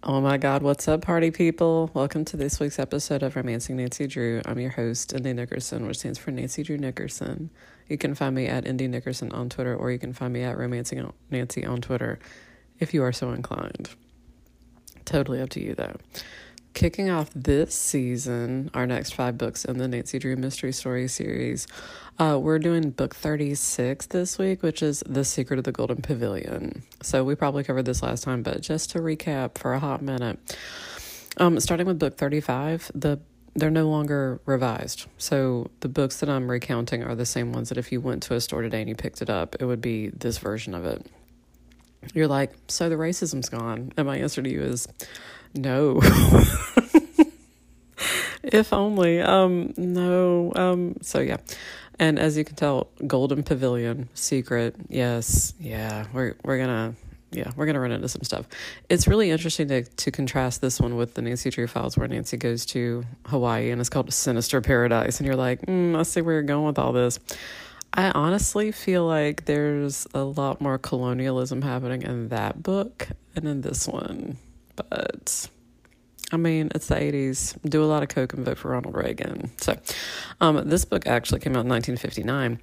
Oh my God, what's up, party people? Welcome to this week's episode of Romancing Nancy Drew. I'm your host, Indy Nickerson, which stands for Nancy Drew Nickerson. You can find me at Indy Nickerson on Twitter, or you can find me at Romancing Nancy on Twitter if you are so inclined. Totally up to you, though. Kicking off this season, our next five books in the Nancy Drew Mystery Story series, uh, we're doing book 36 this week, which is The Secret of the Golden Pavilion. So we probably covered this last time, but just to recap for a hot minute, um, starting with book 35, the they're no longer revised. So the books that I'm recounting are the same ones that if you went to a store today and you picked it up, it would be this version of it. You're like, so the racism's gone. And my answer to you is no. if only. Um, no. Um, so yeah. And as you can tell, Golden Pavilion, Secret, yes, yeah, we're we're gonna yeah, we're gonna run into some stuff. It's really interesting to to contrast this one with the Nancy Drew files where Nancy goes to Hawaii and it's called Sinister Paradise, and you're like, mm, I see where you're going with all this. I honestly feel like there's a lot more colonialism happening in that book and in this one. But I mean, it's the 80s. Do a lot of coke and vote for Ronald Reagan. So, um, this book actually came out in 1959.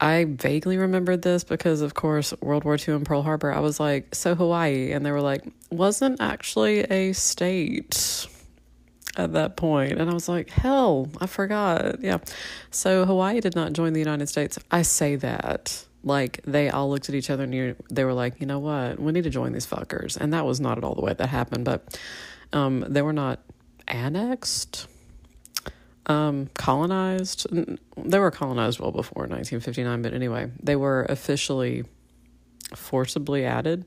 I vaguely remembered this because, of course, World War II and Pearl Harbor. I was like, so Hawaii. And they were like, wasn't actually a state at that point. And I was like, hell, I forgot. Yeah. So Hawaii did not join the United States. I say that. Like they all looked at each other and they were like, you know what? We need to join these fuckers. And that was not at all the way that happened. But um, they were not annexed, um, colonized. They were colonized well before 1959, but anyway, they were officially forcibly added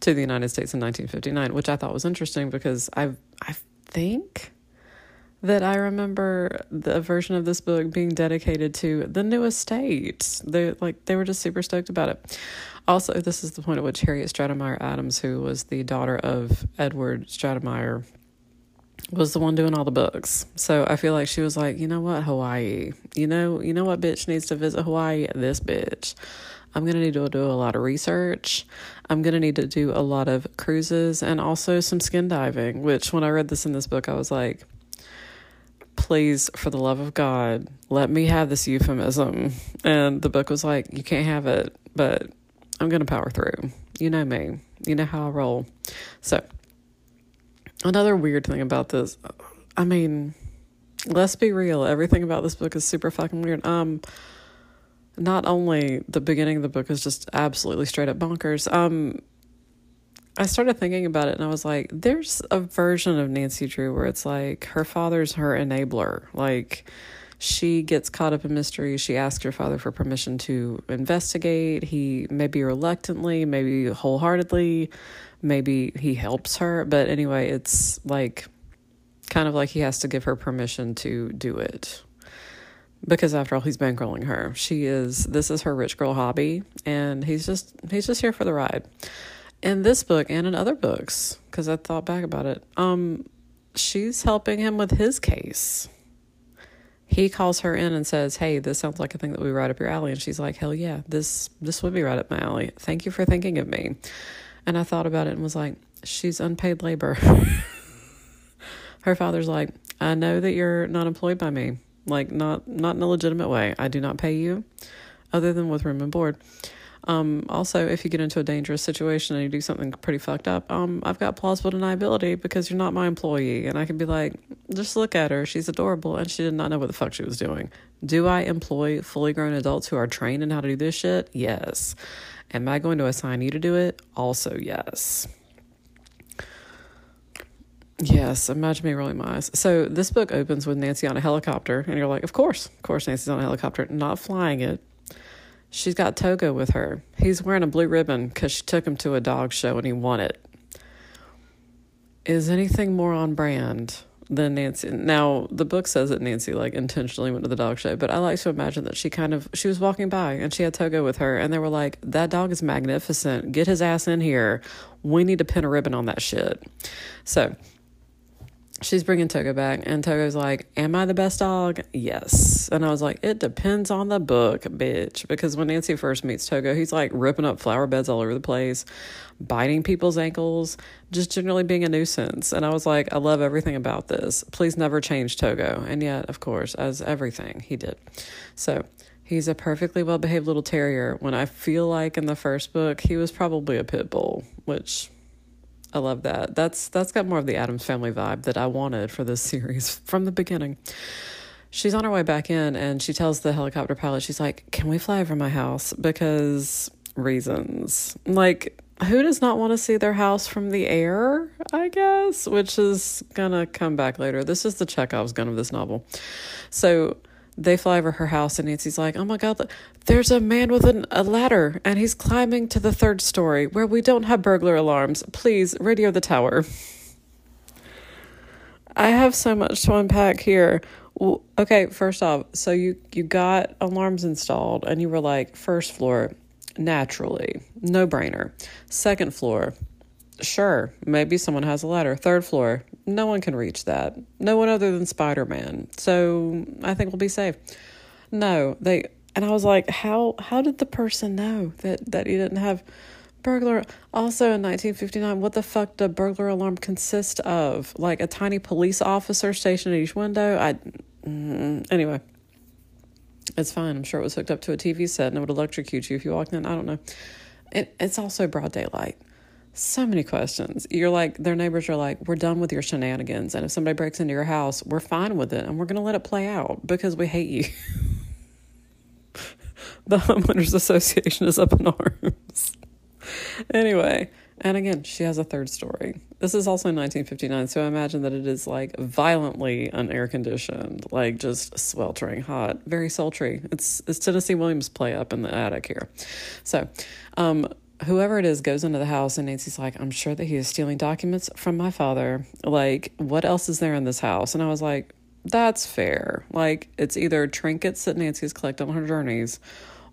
to the United States in 1959, which I thought was interesting because I I think that I remember the version of this book being dedicated to the new estate. They like they were just super stoked about it. Also, this is the point at which Harriet Stratemeyer Adams, who was the daughter of Edward Stratemeyer, was the one doing all the books. So I feel like she was like, you know what, Hawaii. You know, you know what bitch needs to visit Hawaii? This bitch. I'm going to need to do a lot of research. I'm going to need to do a lot of cruises and also some skin diving, which when I read this in this book, I was like, please, for the love of God, let me have this euphemism. And the book was like, you can't have it, but I'm going to power through. You know me, you know how I roll. So, another weird thing about this, I mean, let's be real, everything about this book is super fucking weird. Um, not only the beginning of the book is just absolutely straight up bonkers. Um, I started thinking about it and I was like, there's a version of Nancy Drew where it's like her father's her enabler. Like, she gets caught up in mystery. She asks her father for permission to investigate. He maybe reluctantly, maybe wholeheartedly, maybe he helps her. But anyway, it's like kind of like he has to give her permission to do it. Because after all, he's bankrolling her. She is this is her rich girl hobby, and he's just he's just here for the ride in this book and in other books because I thought back about it. Um, she's helping him with his case. He calls her in and says, "Hey, this sounds like a thing that be right up your alley." And she's like, "Hell yeah, this this would be right up my alley. Thank you for thinking of me." And I thought about it and was like, "She's unpaid labor." her father's like, "I know that you're not employed by me, like not not in a legitimate way. I do not pay you, other than with room and board." Um, also, if you get into a dangerous situation and you do something pretty fucked up, um, I've got plausible deniability because you're not my employee. And I can be like, just look at her. She's adorable and she did not know what the fuck she was doing. Do I employ fully grown adults who are trained in how to do this shit? Yes. Am I going to assign you to do it? Also, yes. Yes, imagine me rolling my eyes. So this book opens with Nancy on a helicopter, and you're like, of course, of course, Nancy's on a helicopter, not flying it, She's got Togo with her. He's wearing a blue ribbon because she took him to a dog show and he won it. Is anything more on brand than Nancy? Now, the book says that Nancy like intentionally went to the dog show, but I like to imagine that she kind of she was walking by and she had Togo with her and they were like, "That dog is magnificent. Get his ass in here. We need to pin a ribbon on that shit." So, she's bringing Togo back, and Togo's like, Am I the best dog? Yes. And I was like, It depends on the book, bitch. Because when Nancy first meets Togo, he's like ripping up flower beds all over the place, biting people's ankles, just generally being a nuisance. And I was like, I love everything about this. Please never change Togo. And yet, of course, as everything, he did. So he's a perfectly well behaved little terrier. When I feel like in the first book, he was probably a pit bull, which I love that. That's that's got more of the Addams family vibe that I wanted for this series from the beginning. She's on her way back in and she tells the helicopter pilot, she's like, Can we fly over my house? Because reasons. Like, who does not want to see their house from the air? I guess, which is gonna come back later. This is the Chekhov's gun of this novel. So they fly over her house, and Nancy's like, Oh my God, there's a man with an, a ladder, and he's climbing to the third story where we don't have burglar alarms. Please radio the tower. I have so much to unpack here. Okay, first off, so you you got alarms installed and you were like first floor naturally, no brainer. Second floor, sure, maybe someone has a ladder. Third floor, no one can reach that. No one other than Spider Man. So I think we'll be safe. No, they and I was like, how how did the person know that that he didn't have burglar? Also in 1959, what the fuck did burglar alarm consist of? Like a tiny police officer stationed at each window? I mm, anyway. It's fine. I'm sure it was hooked up to a TV set and it would electrocute you if you walked in. I don't know. It, it's also broad daylight so many questions. You're like, their neighbors are like, we're done with your shenanigans. And if somebody breaks into your house, we're fine with it and we're going to let it play out because we hate you. the Homeowners Association is up in arms. anyway, and again, she has a third story. This is also 1959, so I imagine that it is like violently unair conditioned, like just sweltering hot, very sultry. It's it's Tennessee Williams play up in the attic here. So, um, whoever it is goes into the house and Nancy's like, I'm sure that he is stealing documents from my father. Like, what else is there in this house? And I was like, that's fair. Like, it's either trinkets that Nancy's collected on her journeys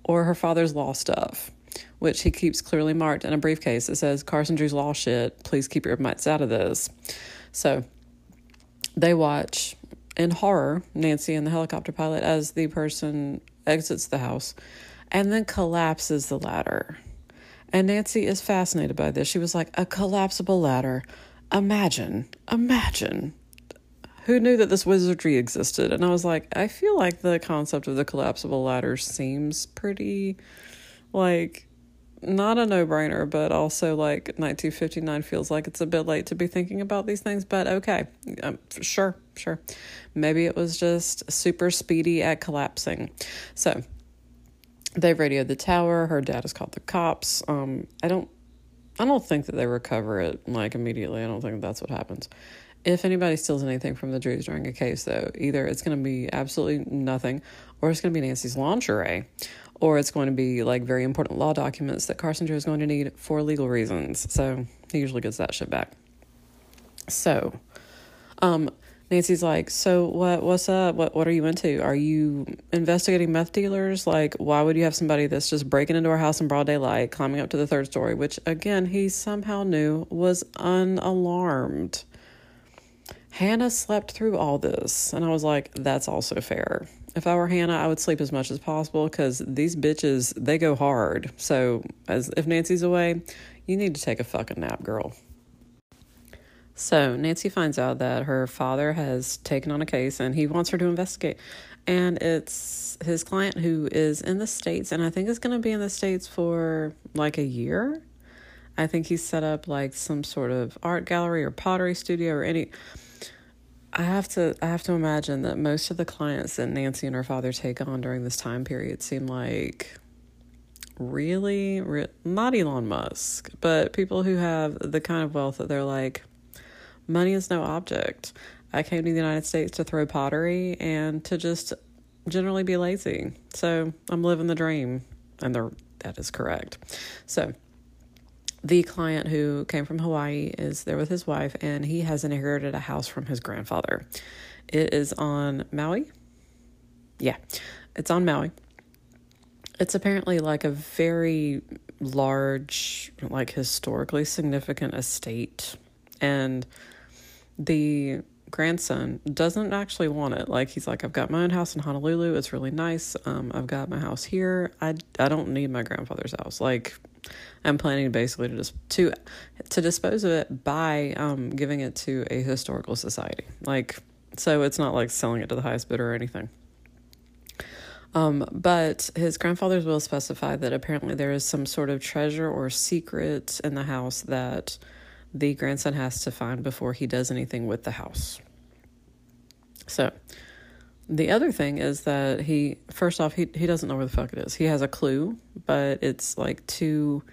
or her father's law stuff, which he keeps clearly marked in a briefcase. It says, Carson Drew's law shit. Please keep your mitts out of this. So they watch in horror Nancy and the helicopter pilot as the person exits the house and then collapses the ladder. And Nancy is fascinated by this. She was like, a collapsible ladder. Imagine, imagine. Who knew that this wizardry existed? And I was like, I feel like the concept of the collapsible ladder seems pretty like not a no brainer, but also like 1959 feels like it's a bit late to be thinking about these things. But okay, um, sure, sure. Maybe it was just super speedy at collapsing. So they radioed the tower. Her dad has called the cops. Um, I don't, I don't think that they recover it like immediately. I don't think that's what happens. If anybody steals anything from the Drews during a case, though, either it's going to be absolutely nothing, or it's going to be Nancy's lingerie, or it's going to be like very important law documents that Carson Drew is going to need for legal reasons. So he usually gets that shit back. So, um, Nancy's like, "So what what's up? What what are you into? Are you investigating meth dealers? Like why would you have somebody that's just breaking into our house in broad daylight, climbing up to the third story, which again, he somehow knew was unalarmed." Hannah slept through all this, and I was like, "That's also fair." If I were Hannah, I would sleep as much as possible cuz these bitches, they go hard. So, as if Nancy's away, you need to take a fucking nap, girl. So Nancy finds out that her father has taken on a case and he wants her to investigate. And it's his client who is in the States and I think is going to be in the States for like a year. I think he's set up like some sort of art gallery or pottery studio or any. I have to I have to imagine that most of the clients that Nancy and her father take on during this time period seem like really, re- not Elon Musk, but people who have the kind of wealth that they're like, money is no object. I came to the United States to throw pottery and to just generally be lazy. So I'm living the dream, and that is correct. So the client who came from Hawaii is there with his wife, and he has inherited a house from his grandfather. It is on Maui. Yeah, it's on Maui. It's apparently like a very large, like historically significant estate. And the grandson doesn't actually want it. Like he's like, I've got my own house in Honolulu. It's really nice. Um, I've got my house here. I I don't need my grandfather's house. Like I'm planning basically to just to to dispose of it by um giving it to a historical society. Like so it's not like selling it to the highest bidder or anything. Um, but his grandfather's will specify that apparently there is some sort of treasure or secret in the house that the grandson has to find before he does anything with the house. So, the other thing is that he, first off, he, he doesn't know where the fuck it is. He has a clue, but it's like two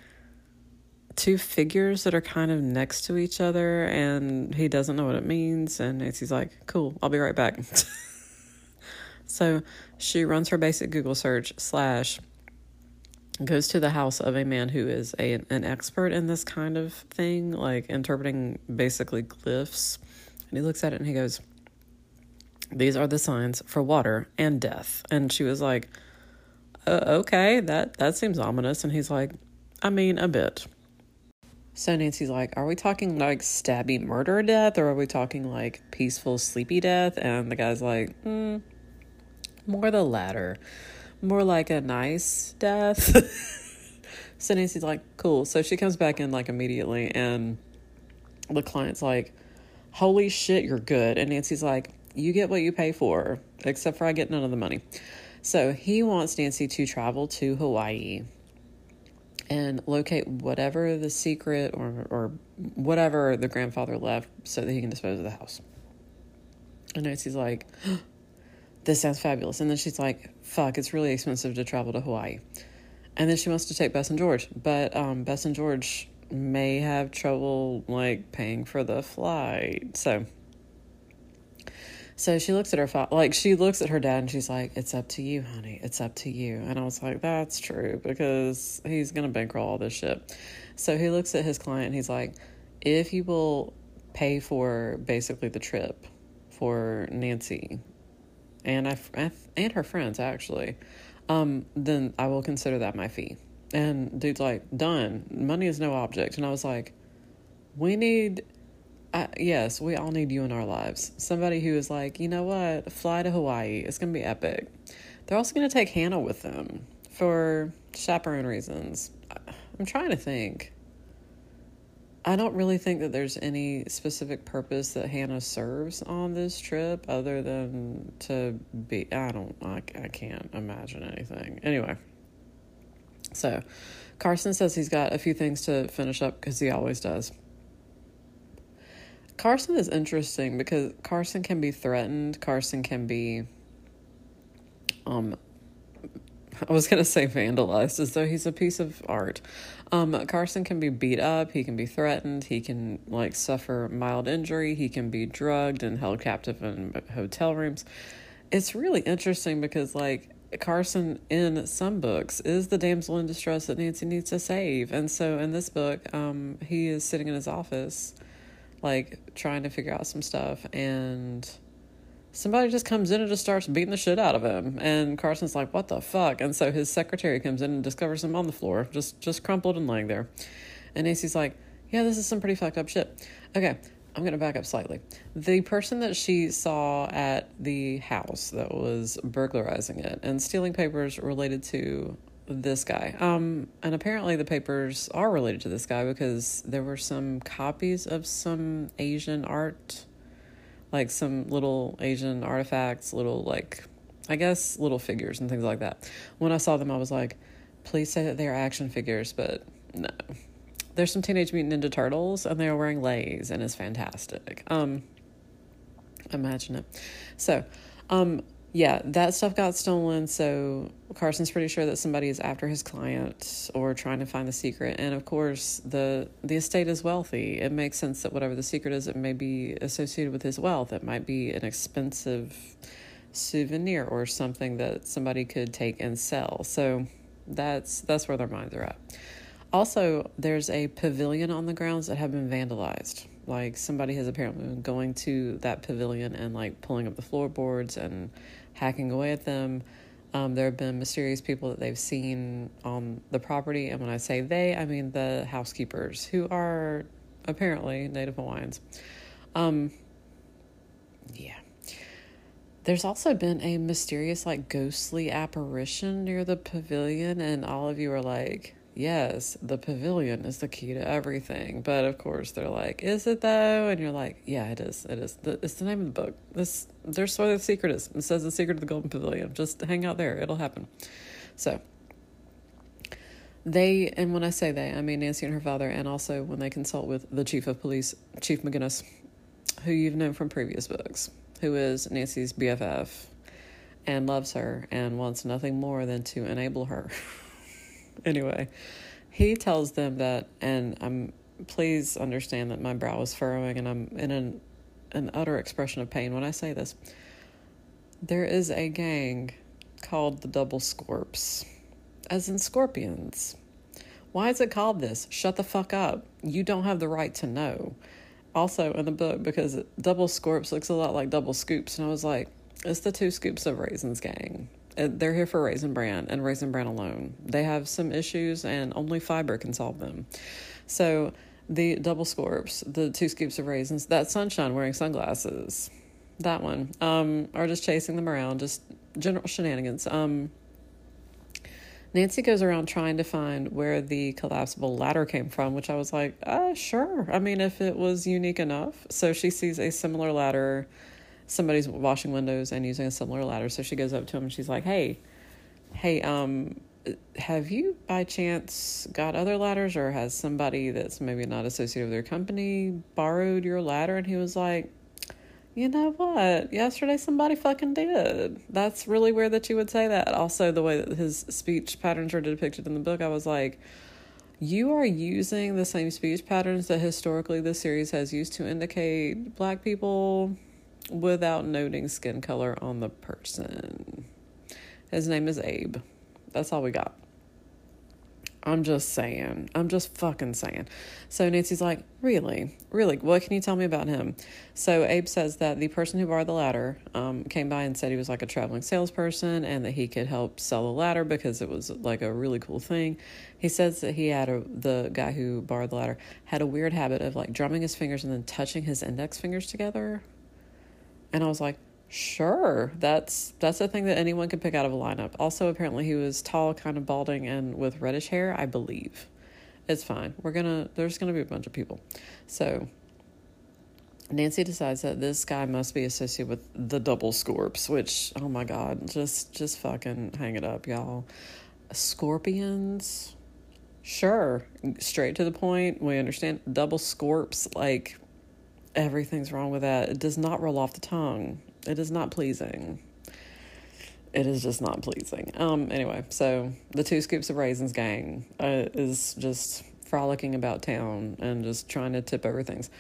two figures that are kind of next to each other and he doesn't know what it means and Nancy's like, "Cool, I'll be right back." so, she runs her basic Google search slash goes to the house of a man who is a an expert in this kind of thing, like interpreting basically glyphs. And he looks at it and he goes, "These are the signs for water and death." And she was like, uh, "Okay, that that seems ominous." And he's like, "I mean, a bit." So Nancy's like, "Are we talking like stabby murder death, or are we talking like peaceful sleepy death?" And the guy's like, mm, "More the latter." More like a nice death. so Nancy's like, cool. So she comes back in like immediately, and the client's like, holy shit, you're good. And Nancy's like, you get what you pay for, except for I get none of the money. So he wants Nancy to travel to Hawaii and locate whatever the secret or, or whatever the grandfather left so that he can dispose of the house. And Nancy's like, this sounds fabulous. And then she's like, fuck, it's really expensive to travel to Hawaii. And then she wants to take Bess and George, but um, Bess and George may have trouble like paying for the flight. So, so she looks at her like she looks at her dad and she's like, "It's up to you, honey. It's up to you." And I was like, "That's true because he's gonna bankroll all this shit." So he looks at his client and he's like, "If you will pay for basically the trip for Nancy and I, and her friends actually, um, then I will consider that my fee. And dude's like, done. Money is no object. And I was like, we need, yes, we all need you in our lives. Somebody who is like, you know what, fly to Hawaii. It's gonna be epic. They're also gonna take Hannah with them for chaperone reasons. I'm trying to think. I don't really think that there's any specific purpose that Hannah serves on this trip other than to be. I don't. I, I can't imagine anything. Anyway, so Carson says he's got a few things to finish up because he always does. Carson is interesting because Carson can be threatened. Carson can be um I was going to say vandalized as though he's a piece of art. Um, Carson can be beat up, he can be threatened, he can like suffer mild injury, he can be drugged and held captive in hotel rooms. It's really interesting because like Carson in some books is the damsel in distress that Nancy needs to save. And so in this book, um, he is sitting in his office like trying to figure out some stuff and somebody just comes in and just starts beating the shit out of him. And carson's like what the fuck? And so his secretary comes in and discovers him on the floor just just crumpled and laying there. And nancy's like yeah this is some pretty fucked up shit. Okay i'm to back up slightly. The person that she saw at the house that was burglarizing it and stealing papers related to this guy. Um and apparently the papers are related to this guy because there were some copies of some asian art like some little Asian artifacts, little like I guess little figures and things like that. When I saw them, I was like, please say that they are action figures, but no. There's some Teenage Mutant Ninja Turtles, and they are wearing leis, and it's fantastic. Um, imagine it. So, um, yeah, that stuff got stolen. So Carson's pretty sure that somebody is after his client or trying to find the secret. And of course, the the estate is wealthy. It makes sense that whatever the secret is, it may be associated with his wealth. It might be an expensive souvenir or something that somebody could take and sell. So that's that's where their minds are at. Also, there's a pavilion on the grounds that have been vandalized. Like somebody has apparently been going to that pavilion and like pulling up the floorboards and hacking away at them. Um, there have been mysterious people that they've seen on the property, and when I say they, I mean the housekeepers, who are apparently Native Hawaiians. Um, yeah. There's also been a mysterious, like, ghostly apparition near the pavilion, and all of you are like, yes, the pavilion is the key to everything. But of course, they're like, is it though? And you're like, yeah, it is. It is. It's the name of the book. This there's where the secret is. It says the secret of the golden pavilion. Just hang out there. It'll happen. So they, and when I say they, I mean Nancy and her father, and also when they consult with the chief of police, Chief McGinnis, who you've known from previous books, who is Nancy's BFF and loves her and wants nothing more than to enable her. anyway, he tells them that, and I'm please understand that my brow is furrowing and I'm in an an utter expression of pain when I say this. There is a gang called the Double Scorps, as in scorpions. Why is it called this? Shut the fuck up. You don't have the right to know. Also in the book, because Double Scorps looks a lot like Double Scoops, and I was like, it's the two scoops of raisins gang. Uh, they're here for Raisin Bran and Raisin Bran alone. They have some issues, and only fiber can solve them. So the double scorps, the two scoops of raisins, that sunshine wearing sunglasses, that one, um, are just chasing them around, just general shenanigans. Um, Nancy goes around trying to find where the collapsible ladder came from, which I was like, uh, sure. I mean, if it was unique enough. So she sees a similar ladder somebody's washing windows and using a similar ladder. So she goes up to him and she's like, "Hey, hey, um, have you by chance got other ladders, or has somebody that's maybe not associated with your company borrowed your ladder?" And he was like, "You know what? Yesterday somebody fucking did. That's really weird that you would say that." Also, the way that his speech patterns are depicted in the book, I was like. You are using the same speech patterns that historically the series has used to indicate black people without noting skin color on the person. His name is Abe. That's all we got. I'm just saying. I'm just fucking saying. So Nancy's like, Really? Really? What can you tell me about him? So Abe says that the person who borrowed the ladder um, came by and said he was like a traveling salesperson and that he could help sell the ladder because it was like a really cool thing. He says that he had a, the guy who borrowed the ladder had a weird habit of like drumming his fingers and then touching his index fingers together and I was like, sure, that's that's a thing that anyone could pick out of a lineup. Also, apparently he was tall, kind of balding, and with reddish hair, I believe. It's fine. We're gonna there's gonna be a bunch of people. So Nancy decides that this guy must be associated with the double scorps, which oh my god, just just fucking hang it up, y'all. Scorpions? Sure. Straight to the point. We understand double scorps like everything's wrong with that. It does not roll off the tongue. It is not pleasing. It is just not pleasing. Um. Anyway, so the two scoops of raisins gang uh, is just frolicking about town and just trying to tip over things.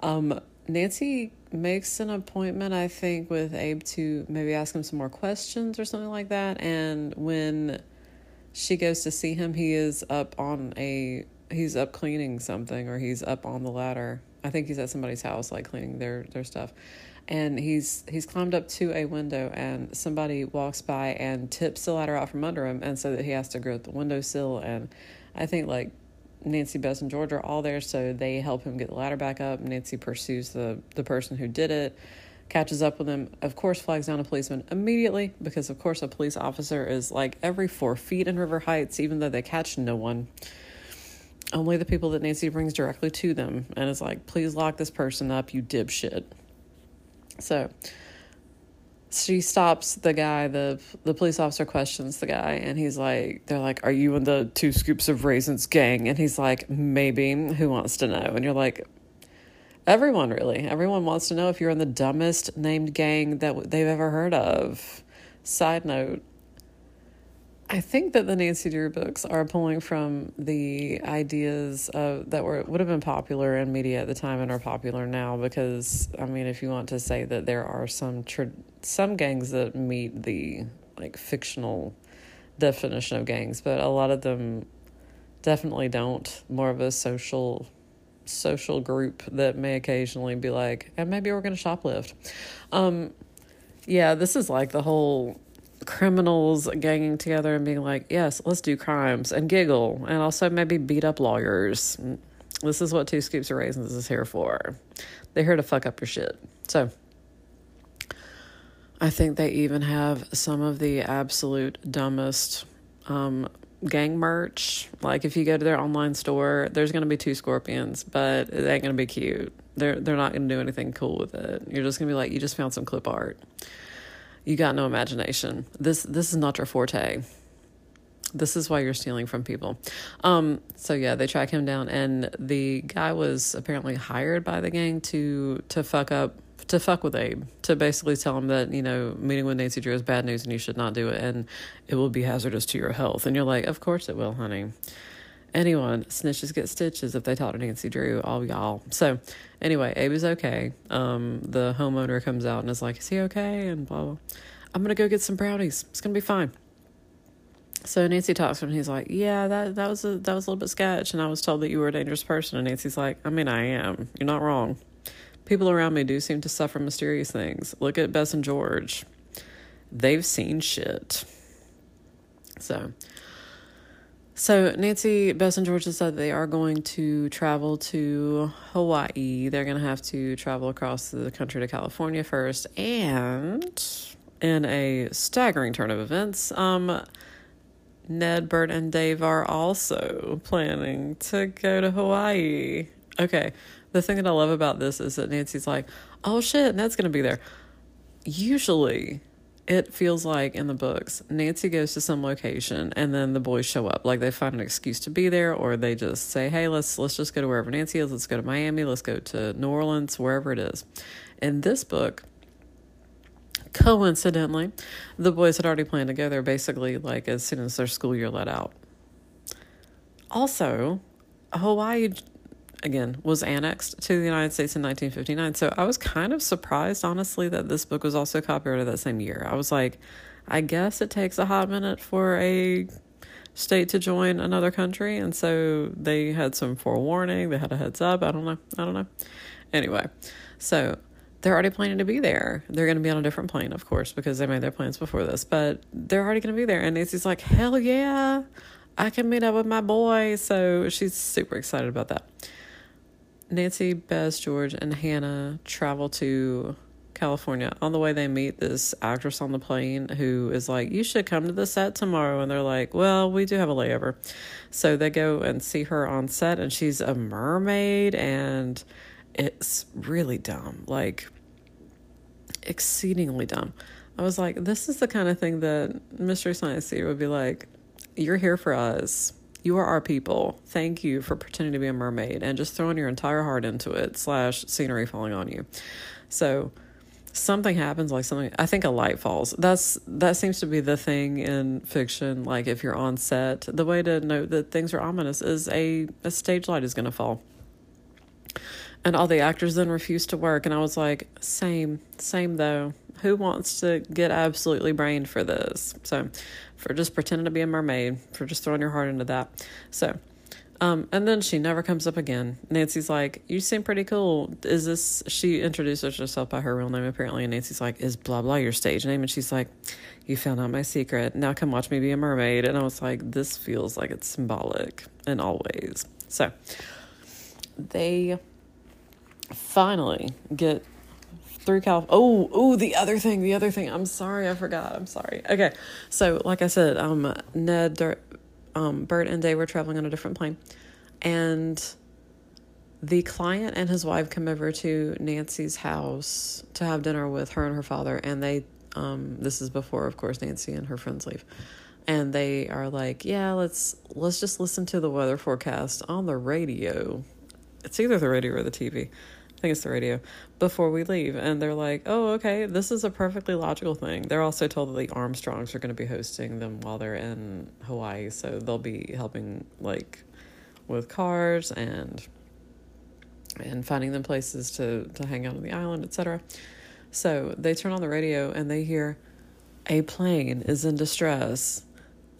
Um. Nancy makes an appointment, I think, with Abe to maybe ask him some more questions or something like that. And when she goes to see him, he is up on a he's up cleaning something or he's up on the ladder I think he's at somebody's house, like cleaning their their stuff, and he's he's climbed up to a window, and somebody walks by and tips the ladder out from under him, and so that he has to go at the windowsill, and I think like Nancy, Bess, and George are all there, so they help him get the ladder back up. Nancy pursues the the person who did it, catches up with him. Of course, flags down a policeman immediately because, of course, a police officer is like every four feet in River Heights, even though they catch no one only the people that Nancy brings directly to them and is like, please lock this person up, you dipshit. So she stops the guy, the the police officer questions the guy, and he's like, they're like, Are you in the two scoops of raisins gang? And he's like, Maybe. Who wants to know? And you're like, Everyone, really. Everyone wants to know if you're in the dumbest named gang that they've ever heard of. Side note, I think that the Nancy Drew books are pulling from the ideas of, that were would have been popular in media at the time and are popular now because I mean if you want to say that there are some some gangs that meet the like fictional definition of gangs but a lot of them definitely don't. More of a social social group that may occasionally be like and maybe we're going to shoplift. Um yeah this is like the whole criminals ganging together and being like, yes, let's do crimes and giggle and also maybe beat up lawyers. This is what Two Scoops of Raisins is here for. They're here to fuck up your shit. So, I think they even have some of the absolute dumbest um, gang merch. Like if you go to their online store, there's going to be two scorpions, but it ain't going to be cute. They're they're not going to do anything cool with it. You're just going to be like, you just found some clip art. You got no imagination. This this is not your forte. This is why you're stealing from people. Um, so yeah, they track him down, and the guy was apparently hired by the gang to to fuck up to fuck with Abe, to basically tell him that, you know, meeting with Nancy Drew is bad news and you should not do it and it will be hazardous to your health. And you're like, of course it will, honey. Anyone, snitches get stitches if they talk to Nancy Drew, all y'all. So, anyway, Abe is okay. Um, the homeowner comes out and is like, is he okay? And blah, blah. I'm going to go get some brownies. It's going to be fine. So Nancy talks to him and he's like, Yeah, that, that was a that was a little bit sketch and I was told that you were a dangerous person and Nancy's like, I mean I am. You're not wrong people around me do seem to suffer mysterious things. Look at Bess and George. They've seen shit. So, so Nancy, Bess, and George said they are going to travel to Hawaii. They're going to have to travel across the country to California first, and in a staggering turn of events, um, Ned, Bert, and Dave are also planning to go to Hawaii. Okay, the thing that I love about this is that Nancy's like, oh shit, Ned's going to be there. Usually, it feels like in the books, Nancy goes to some location and then the boys show up. Like they find an excuse to be there, or they just say, "Hey, let's let's just go to wherever Nancy is. Let's go to Miami. Let's go to New Orleans, wherever it is." In this book, coincidentally, the boys had already planned to go there. Basically, like as soon as their school year let out. Also, Hawaii again, was annexed to the United States in 1959. So I was kind of surprised, honestly, that this book was also copyrighted that same year. I was like, I guess it takes a hot minute for a state to join another country. And so they had some forewarning, they had a heads up. I don't know. I don't know. Anyway, so they're already planning to be there. They're going to be on a different plane, of course, because they made their plans before this, but they're already going to be there. And Nancy's like, hell yeah, I can meet up with my boy. So she's super excited about that. Nancy, Bess, George, and Hannah travel to California. On the way, they meet this actress on the plane who is like, You should come to the set tomorrow. And they're like, Well, we do have a layover. So they go and see her on set, and she's a mermaid, and it's really dumb. Like, exceedingly dumb. I was like, This is the kind of thing that Mystery Science Theater would be like, You're here for us you are our people. Thank you for pretending to be a mermaid and just throwing your entire heart into it, slash scenery falling on you. So something happens like something i think a light falls that's that seems to be the thing in fiction like if you're on set the way to know that things are ominous is a, a stage light is going to fall and all the actors then refused to work and i was like same same though who wants to get absolutely brained for this so for just pretending to be a mermaid, for just throwing your heart into that. So, um, and then she never comes up again. Nancy's like, You seem pretty cool. Is this, she introduces herself by her real name apparently. And Nancy's like, Is blah blah your stage name? And she's like, You found out my secret. Now come watch me be a mermaid. And I was like, This feels like it's symbolic in all ways. So they finally get through. Oh, oh, the other thing, the other thing. I'm sorry, I forgot. I'm sorry. Okay, so like I said, um, Ned, um, Bert, and Dave were traveling on a different plane, and the client and his wife come over to Nancy's house to have dinner with her and her father, and they, um, this is before, of course, Nancy and her friends leave and they are like, "Yeah, let's let's just listen to the weather forecast on the radio." It's either the radio or the TV. I think it's the radio, before we leave. And they're like, oh, okay, this is a perfectly logical thing. They're also told that the Armstrongs are going to be hosting them while they're in Hawaii. So they'll be helping, like, with cars and and finding them places to, to hang out on the island, etc. So they turn on the radio and they hear a plane is in distress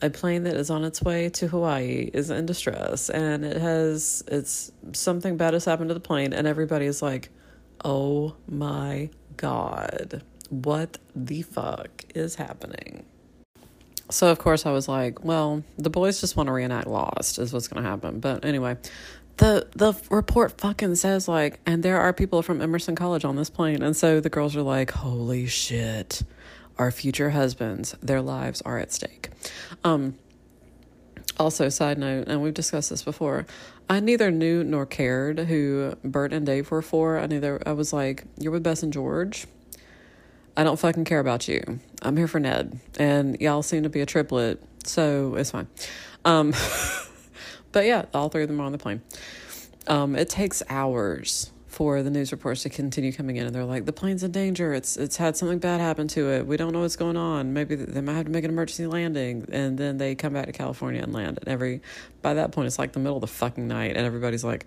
a plane that is on its way to Hawaii is in distress and it has it's something bad has happened to the plane and everybody is like, "Oh my god. What the fuck is happening?" So of course I was like, "Well, the boys just want to reenact Lost is what's going to happen." But anyway, the the report fucking says like and there are people from Emerson College on this plane and so the girls are like holy shit our future husbands their lives are at stake. Um also side note and we've discussed this before I neither knew nor cared who Bert and Dave were for. I neither I was like you're with Bess and George? I don't fucking care about you. I'm here for Ned and y'all seem to be a triplet so it's fine. Um But yeah, all three of them are on the plane. Um, it takes hours for the news reports to continue coming in, and they're like, "The plane's in danger. It's it's had something bad happen to it. We don't know what's going on. Maybe they might have to make an emergency landing." And then they come back to California and land. And every by that point, it's like the middle of the fucking night, and everybody's like,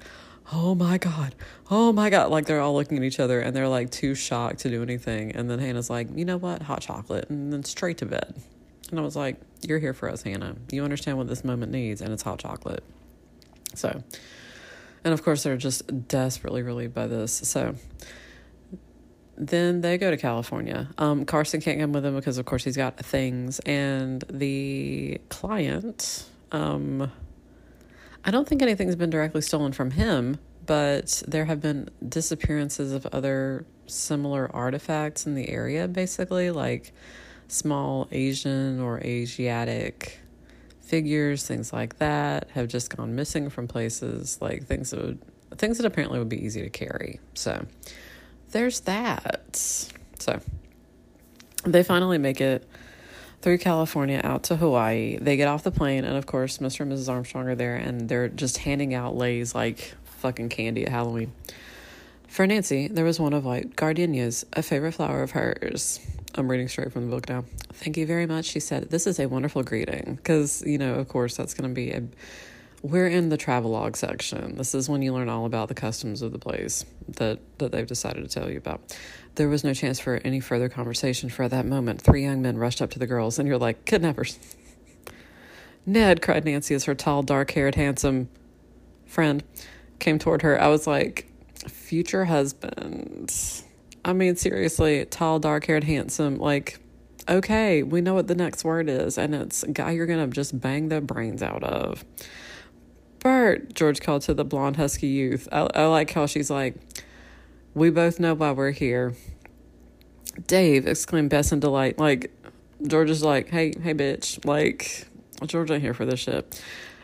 "Oh my god, oh my god!" Like they're all looking at each other, and they're like too shocked to do anything. And then Hannah's like, "You know what? Hot chocolate," and then straight to bed. And I was like, You're here for us, Hannah. You understand what this moment needs, and it's hot chocolate. So, and of course, they're just desperately relieved by this. So, then they go to California. Um, Carson can't come with them because, of course, he's got things. And the client, um, I don't think anything's been directly stolen from him, but there have been disappearances of other similar artifacts in the area, basically, like small Asian or Asiatic figures, things like that, have just gone missing from places, like things that would things that apparently would be easy to carry. So there's that. So they finally make it through California out to Hawaii. They get off the plane, and of course, Mr. and Mrs. Armstrong are there, and they're just handing out leis like fucking candy at Halloween. For Nancy, there was one of white gardenias, a favorite flower of hers. I'm reading straight from the book now. Thank you very much. She said, This is a wonderful greeting. Because, you know, of course, that's going to be a. We're in the travelogue section. This is when you learn all about the customs of the place that, that they've decided to tell you about. There was no chance for any further conversation for at that moment. Three young men rushed up to the girls, and you're like, Kidnappers. Ned, cried Nancy as her tall, dark haired, handsome friend came toward her. I was like, Future husband I mean, seriously, tall, dark haired, handsome, like, okay, we know what the next word is, and it's guy you're gonna just bang the brains out of. Bert, George called to the blonde, husky youth. I, I like how she's like, we both know why we're here. Dave, exclaimed Bess in delight. Like, George is like, hey, hey, bitch. Like, George ain't here for this shit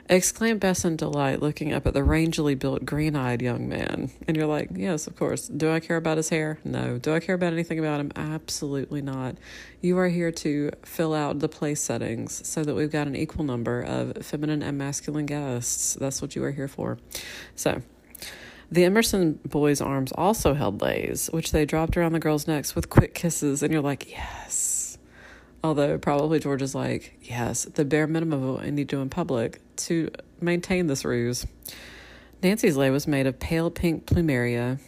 exclaimed Bess in delight, looking up at the rangily built, green eyed young man. And you're like, yes, of course. Do I care about his hair? No. Do I care about anything about him? Absolutely not. You are here to fill out the place settings so that we've got an equal number of feminine and masculine guests. That's what you are here for. So, the Emerson boys' arms also held leis, which they dropped around the girls' necks with quick kisses, and you're like, yes. Although probably George is like, yes, the bare minimum of what I need to do in public to maintain this ruse. Nancy's lei was made of pale pink plumeria.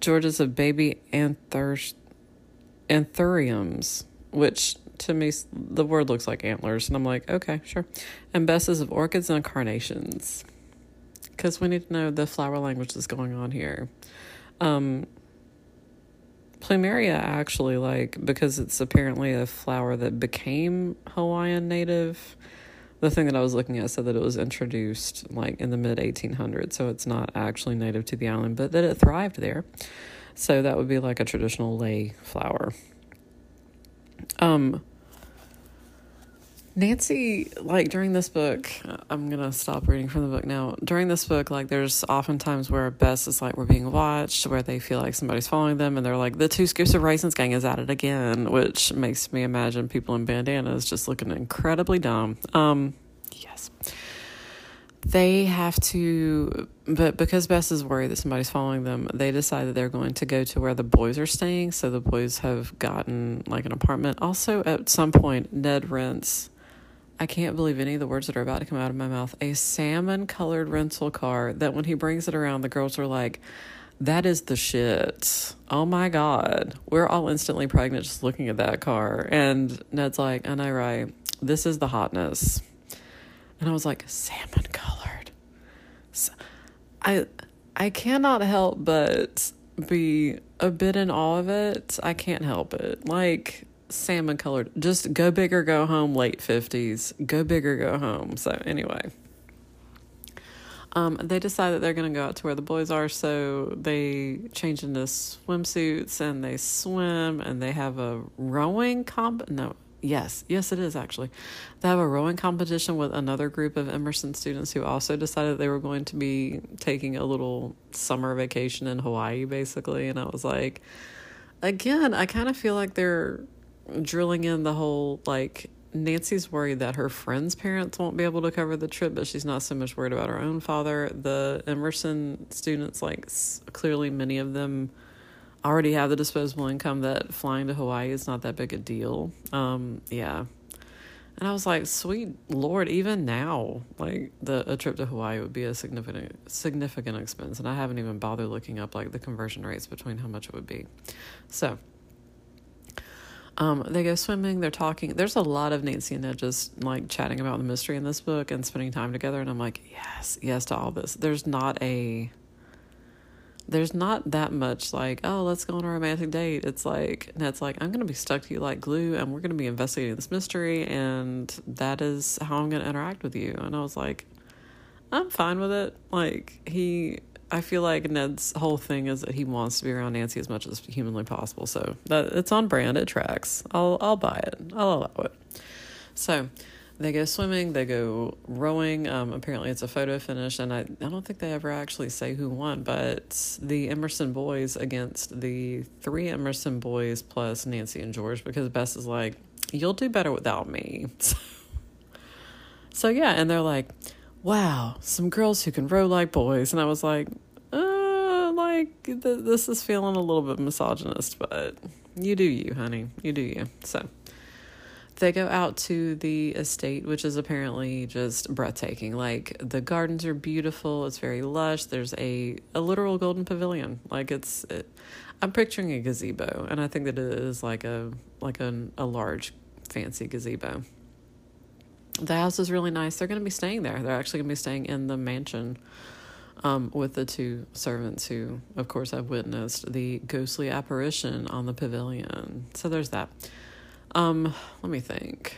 George's of baby anthur- anthuriums, which to me the word looks like antlers, and I'm like, okay, sure. And Bess's of orchids and carnations, because we need to know the flower language that's going on here. Um, Plumeria actually like because it's apparently a flower that became Hawaiian native. The thing that I was looking at said that it was introduced like in the mid 1800s, so it's not actually native to the island, but that it thrived there. So that would be like a traditional lei flower. Um Nancy, like during this book, I'm gonna stop reading from the book now. During this book, like there's oftentimes where Bess is like we're being watched, where they feel like somebody's following them, and they're like the two scoops of raisins gang is at it again, which makes me imagine people in bandanas just looking incredibly dumb. Um, yes, they have to, but because Bess is worried that somebody's following them, they decide that they're going to go to where the boys are staying. So the boys have gotten like an apartment. Also, at some point, Ned rents I can't believe any of the words that are about to come out of my mouth. A salmon colored rental car that when he brings it around, the girls are like, that is the shit. Oh my God. We're all instantly pregnant just looking at that car. And Ned's like, and I right? This is the hotness. And I was like, salmon colored. So, I I cannot help but be a bit in awe of it. I can't help it. Like salmon colored. Just go big or go home, late 50s. Go big or go home. So, anyway. Um, they decide that they're going to go out to where the boys are, so they change into swimsuits and they swim and they have a rowing comp. No, yes, yes, it is actually. They have a rowing competition with another group of Emerson students who also decided they were going to be taking a little summer vacation in Hawaii, basically. And I was like, again, I kind of feel like they're drilling in the whole like Nancy's worried that her friend's parents won't be able to cover the trip, but she's not so much worried about her own father. The Emerson students, like clearly many of them already have the disposable income that flying to Hawaii is not that big a deal. Um, yeah. And I was like, sweet Lord, even now, like the a trip to Hawaii would be a significant significant expense. And I haven't even bothered looking up like the conversion rates between how much it would be. So um, they go swimming, they're talking. There's a lot of Nancy and Ned just like chatting about the mystery in this book and spending time together. And I'm like, yes, yes to all this. There's not a, there's not that much like, oh, let's go on a romantic date. It's like, Ned's like, I'm going to be stuck to you like glue and we're going to be investigating this mystery. And that is how I'm going to interact with you. And I was like, I'm fine with it. Like, he, I feel like Ned's whole thing is that he wants to be around Nancy as much as humanly possible. So that it's on brand. It tracks. I'll I'll buy it. I'll allow it. So they go swimming. They go rowing. Um, apparently, it's a photo finish, and I I don't think they ever actually say who won, but the Emerson boys against the three Emerson boys plus Nancy and George because Bess is like, you'll do better without me. so yeah, and they're like wow, some girls who can row like boys. And I was like, like, th- this is feeling a little bit misogynist, but you do you, honey. You do you. So they go out to the estate, which is apparently just breathtaking. Like, the gardens are beautiful, it's very lush. There's a, a literal golden pavilion. Like, it's, it, I'm picturing a gazebo, and I think that it is like a, like a, a large, fancy gazebo the house is really nice. They're going to be staying there. They're actually going to be staying in the mansion um, with the two servants who, of course, have witnessed the ghostly apparition on the pavilion. So there's that. Um, let me think.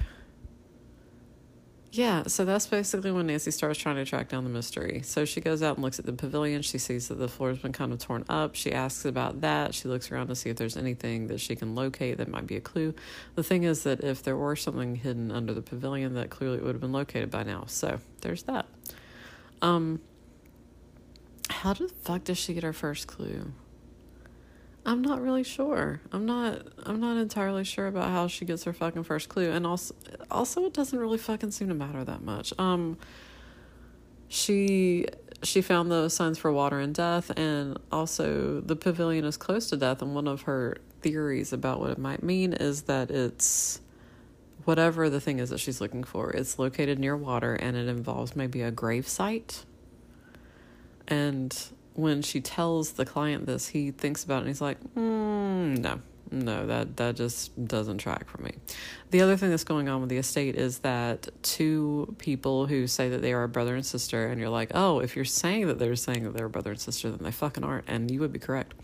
Yeah, so that's basically when Nancy starts trying to track down the mystery. So she goes out and looks at the pavilion. She sees that the floor's been kind of torn up. She asks about that. She looks around to see if there's anything that she can locate that might be a clue. The thing is that if there were something hidden under the pavilion, that clearly would have been located by now. So there's that. Um, how the fuck does she get her first clue? I'm not really sure. I'm not I'm not entirely sure about how she gets her fucking first clue and also also it doesn't really fucking seem to matter that much. Um she she found the signs for water and death and also the pavilion is close to death and one of her theories about what it might mean is that it's whatever the thing is that she's looking for. It's located near water and it involves maybe a grave site. And when she tells the client this, he thinks about it and he's like, mm, no, no, that, that just doesn't track for me. The other thing that's going on with the estate is that two people who say that they are a brother and sister, and you're like, oh, if you're saying that they're saying that they're a brother and sister, then they fucking aren't, and you would be correct,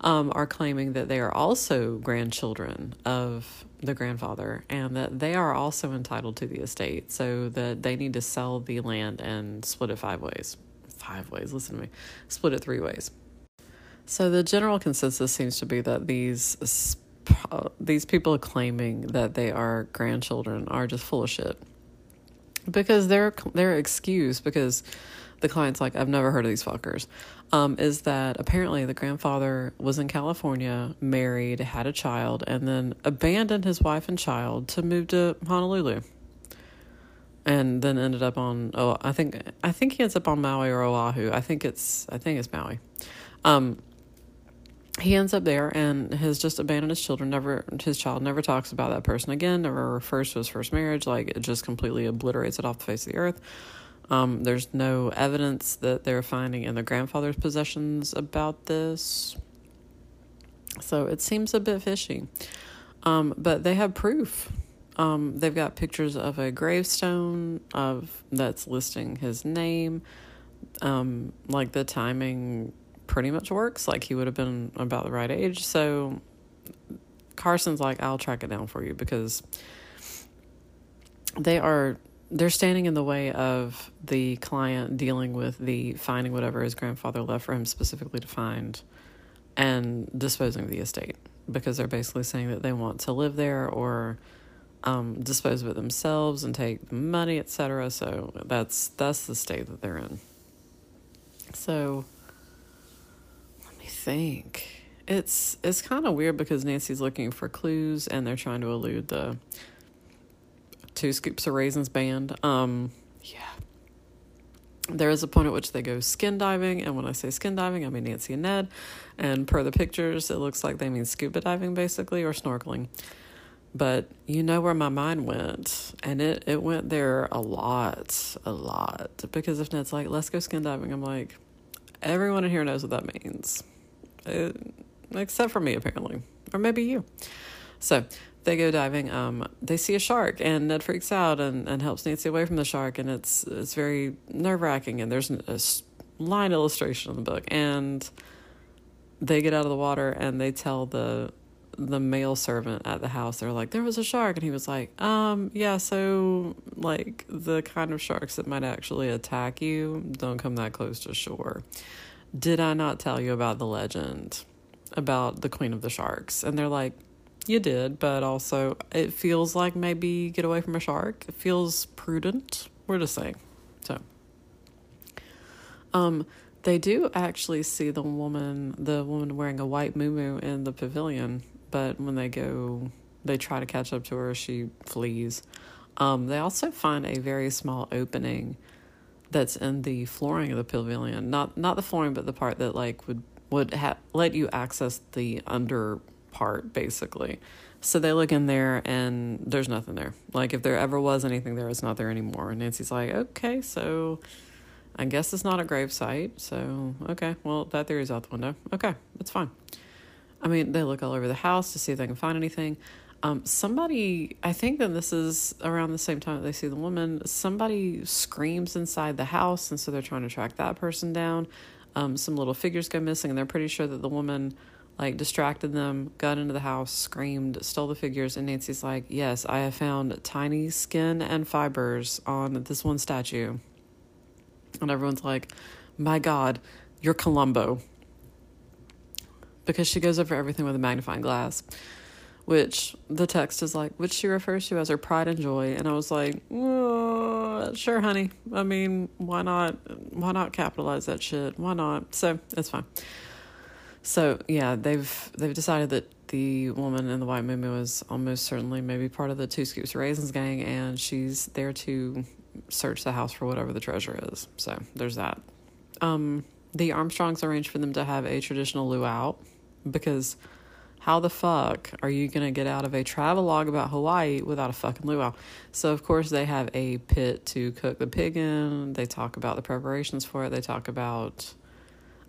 um, are claiming that they are also grandchildren of the grandfather and that they are also entitled to the estate, so that they need to sell the land and split it five ways five ways, listen to me, split it three ways. So the general consensus seems to be that these these people claiming that they are grandchildren are just full of shit. Because their their excuse because the client's like I've never heard of these fuckers um, is that apparently the grandfather was in California, married, had a child, and then abandoned his wife and child to move to Honolulu and then ended up on oh I think I think he ends up on Maui or Oahu. I think it's I think it's Maui. Um, he ends up there and has just abandoned his children. Never his child never talks about that person again. Never refers to his first marriage. Like it just completely obliterates it off the face of the earth. Um, there's no evidence that they're finding in their grandfather's possessions about this. So it seems a bit fishy. Um, but they have proof um, they've got pictures of a gravestone of that's listing his name. Um, like the timing pretty much works. Like he would have been about the right age. So Carson's like, I'll track it down for you because they are they're standing in the way of the client dealing with the finding whatever his grandfather left for him specifically to find and disposing of the estate because they're basically saying that they want to live there or um, dispose of it themselves and take the money, etc. So that's that's the state that they're in. So let me think. It's it's kind of weird because Nancy's looking for clues and they're trying to elude the two scoops of raisins band. Um, yeah. There is a point at which they go skin diving, and when I say skin diving, I mean Nancy and Ned. And per the pictures, it looks like they mean scuba diving basically or snorkeling. But you know where my mind went, and it, it went there a lot, a lot. Because if Ned's like, let's go skin diving, I'm like, everyone in here knows what that means. It, except for me, apparently. Or maybe you. So they go diving. Um, they see a shark, and Ned freaks out and, and helps Nancy away from the shark, and it's it's very nerve wracking. And there's a line illustration in the book, and they get out of the water and they tell the the male servant at the house. They're like, there was a shark, and he was like, um, yeah, so like the kind of sharks that might actually attack you don't come that close to shore. Did I not tell you about the legend about the queen of the sharks? And they're like, you did, but also it feels like maybe get away from a shark. It feels prudent. We're just saying. So, um, they do actually see the woman, the woman wearing a white muumuu in the pavilion, but when they go, they try to catch up to her. She flees. Um, they also find a very small opening that's in the flooring of the pavilion. Not not the flooring, but the part that like would would ha- let you access the under part basically. So they look in there and there's nothing there. Like if there ever was anything there, it's not there anymore. And Nancy's like, okay, so I guess it's not a grave site. So okay, well that theory's out the window. Okay, it's fine. I mean, they look all over the house to see if they can find anything. Um, somebody, I think that this is around the same time that they see the woman. Somebody screams inside the house, and so they're trying to track that person down. Um, some little figures go missing, and they're pretty sure that the woman like distracted them, got into the house, screamed, stole the figures, and Nancy's like, Yes, I have found tiny skin and fibers on this one statue. And everyone's like, My God, you're Columbo. Because she goes over everything with a magnifying glass, which the text is like, which she refers to as her pride and joy. And I was like, oh, sure, honey. I mean, why not? Why not capitalize that shit? Why not? So it's fine. So yeah, they've they've decided that the woman in the white muumuu is almost certainly maybe part of the Two Scoops Raisins gang, and she's there to search the house for whatever the treasure is. So there's that. Um, the Armstrongs arranged for them to have a traditional luau because how the fuck are you gonna get out of a travelogue about Hawaii without a fucking luau? So of course they have a pit to cook the pig in. They talk about the preparations for it. They talk about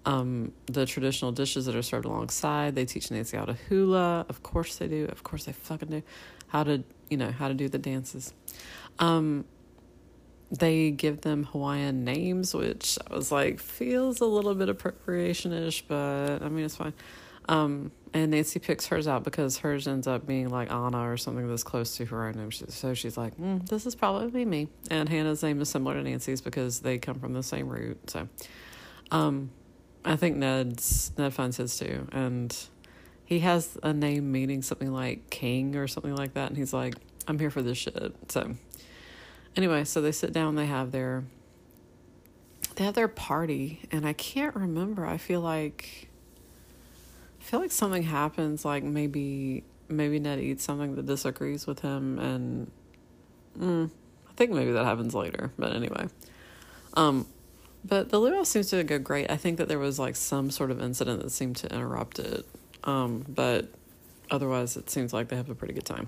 um, the traditional dishes that are served alongside. They teach Nancy how to hula. Of course they do. Of course they fucking do. How to, you know, how to do the dances. Um, they give them Hawaiian names, which I was like, feels a little bit appropriation ish, but I mean, it's fine. Um, and Nancy picks hers out because hers ends up being like Anna or something that's close to her own name. So she's like, mm, this is probably me. And Hannah's name is similar to Nancy's because they come from the same root. So, um, I think Ned's Ned finds his too, and he has a name meaning something like king or something like that, and he's like, "I'm here for this shit." So, anyway, so they sit down, they have their they have their party, and I can't remember. I feel like feel like something happens, like maybe maybe Ned eats something that disagrees with him, and mm, I think maybe that happens later. But anyway, um, but the luau seems to go great. I think that there was like some sort of incident that seemed to interrupt it. Um, but otherwise, it seems like they have a pretty good time.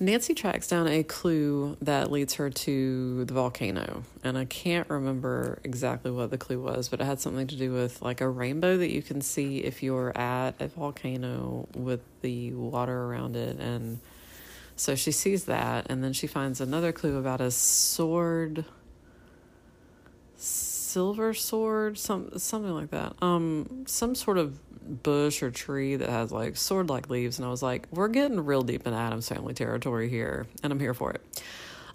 Nancy tracks down a clue that leads her to the volcano. And I can't remember exactly what the clue was, but it had something to do with like a rainbow that you can see if you're at a volcano with the water around it. And so she sees that. And then she finds another clue about a sword silver sword, some something like that. Um, some sort of bush or tree that has like sword like leaves, and I was like, we're getting real deep in Addams family territory here, and I'm here for it.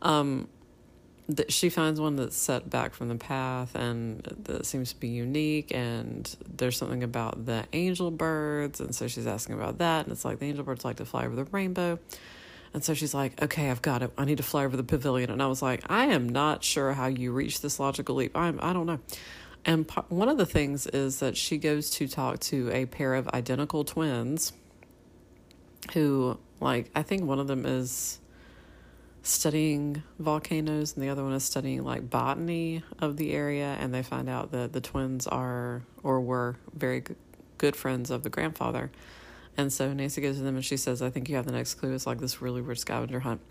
Um, that she finds one that's set back from the path and that seems to be unique and there's something about the angel birds and so she's asking about that and it's like the angel birds like to fly over the rainbow and so she's like okay i've got it. I need to fly over the pavilion. And i was like i am not sure how you reach this logical leap. I'm i don't know. And one of the things is that she goes to talk to a pair of identical twins who like i think one of them is studying volcanoes and the other one is studying like botany of the area. And they find out that the twins are or were very good friends of the grandfather and so nancy goes to them and she says i think you have the next clue it's like this really weird scavenger hunt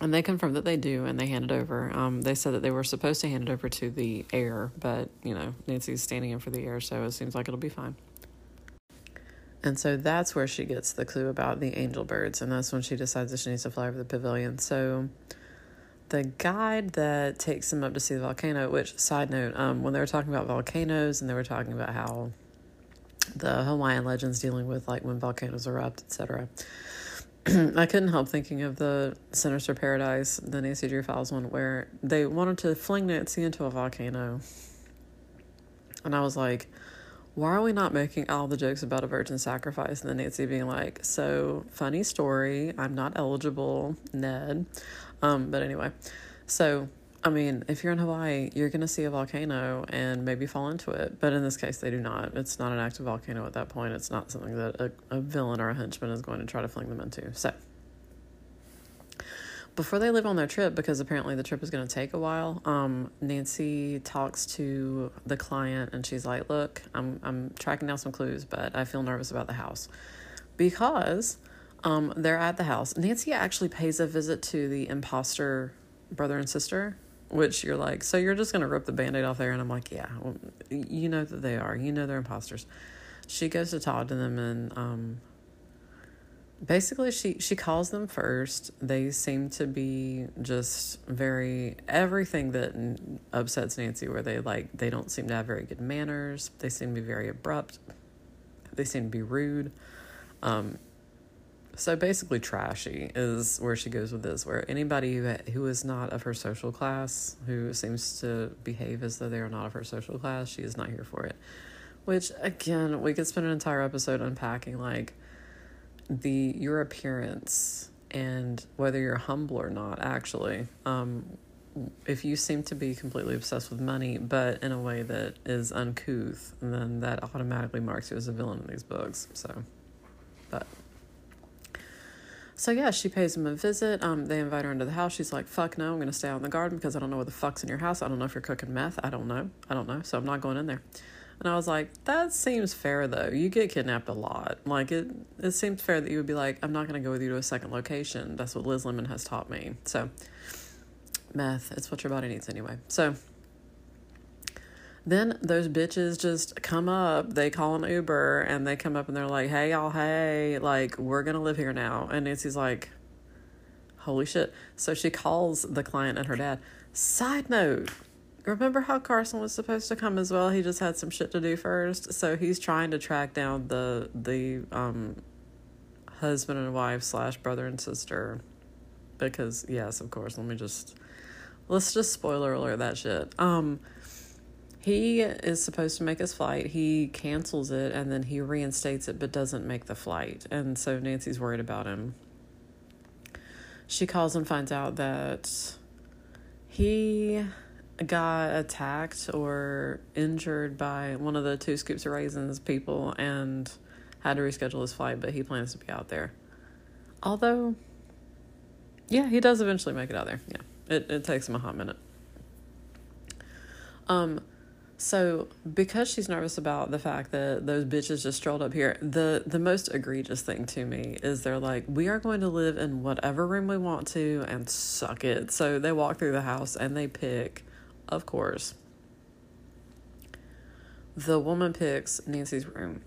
and they confirm that they do and they hand it over um, they said that they were supposed to hand it over to the heir but you know nancy's standing in for the heir so it seems like it'll be fine and so that's where she gets the clue about the angel birds. And that's when she decides that she needs to fly over the pavilion. So the guide that takes them up to see the volcano, which, side note, um, when they were talking about volcanoes and they were talking about how the Hawaiian legends dealing with like when volcanoes erupt, etc. I couldn't help thinking of the Sinister Paradise, the Nancy Drew Files one, where they wanted to fling Nancy into a volcano. And I was like, why are we not making all the jokes about a virgin sacrifice? And then Nancy being like, so funny story, I'm not eligible, Ned. Um, but anyway, so I mean, if you're in Hawaii, you're going to see a volcano and maybe fall into it. But in this case, they do not. It's not an active volcano at that point. It's not something that a, a villain or a henchman is going to try to fling them into. So, before they leave on their trip, because apparently the trip is going to take a while, um, Nancy talks to the client and she's like, "Look, I'm I'm tracking down some clues, but I feel nervous about the house because um, they're at the house. Nancy actually pays a visit to the imposter brother and sister." Which you're like, so you're just gonna rip the band aid off there? And I'm like, yeah, well, you know that they are. You know they're imposters. She goes to talk to them, and um, basically she she calls them first they seem to be just very everything that upsets nancy where they like they don't seem to have very good manners they seem to be very abrupt they seem to be rude um so basically trashy is where she goes with this where anybody who who is not of her social class who seems to behave as though they are not of her social class she is not here for it. Which again we could spend an entire episode unpacking like the your appearance and whether you're humble or not actually. Um, if you seem to be completely obsessed with money but in a way that is uncouth then that automatically marks you as a villain in these books so. But so yeah, she pays him a visit. Um, they invite her into the house. She's like, "Fuck no, I'm gonna stay out in the garden because I don't know what the fuck's in your house. I don't know if you're cooking meth. I don't know. I don't know. So I'm not going in there." And I was like, that seems fair though. You get kidnapped a lot. Like it it seems fair that you would be like, I'm not gonna go with you to a second location. That's what Liz Lemon has taught me. So meth, it's what your body needs anyway. So then those bitches just come up, they call an Uber and they come up and they're like, Hey y'all, hey, like we're gonna live here now and Nancy's like, Holy shit. So she calls the client and her dad. Side note, remember how Carson was supposed to come as well? He just had some shit to do first. So he's trying to track down the the um husband and wife slash brother and sister. Because yes, of course, let me just let's just spoiler alert that shit. Um he is supposed to make his flight. He cancels it and then he reinstates it but doesn't make the flight. And so Nancy's worried about him. She calls and finds out that he got attacked or injured by one of the two scoops of raisins people and had to reschedule his flight, but he plans to be out there. Although, yeah, he does eventually make it out there. Yeah, it, it takes him a hot minute. Um, so because she's nervous about the fact that those bitches just strolled up here, the the most egregious thing to me is they're like, we are going to live in whatever room we want to and suck it. So they walk through the house and they pick of course, the woman picks Nancy's room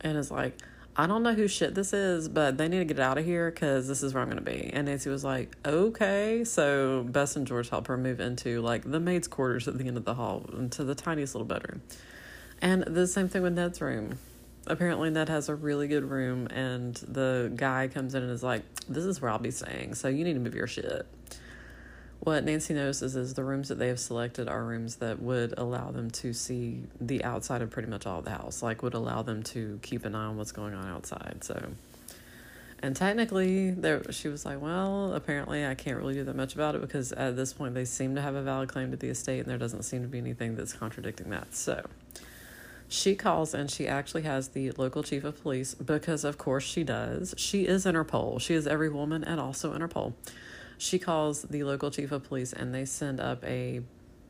and is like, I don't know who shit this is, but they need to get out of here because this is where I'm going to be. And Nancy was like, okay. So Bess and George help her move into like the maid's quarters at the end of the hall, into the tiniest little bedroom. And the same thing with Ned's room. Apparently, Ned has a really good room, and the guy comes in and is like, This is where I'll be staying, so you need to move your shit what Nancy notices is the rooms that they have selected are rooms that would allow them to see the outside of pretty much all the house, like would allow them to keep an eye on what's going on outside. So, and technically, there she was like, well, apparently I can't really do that much about it because at this point they seem to have a valid claim to the estate, and there doesn't seem to be anything that's contradicting that. So, she calls and she actually has the local chief of police because, of course, she does. She is Interpol. She is every woman and also Interpol. She calls the local chief of police and they send up a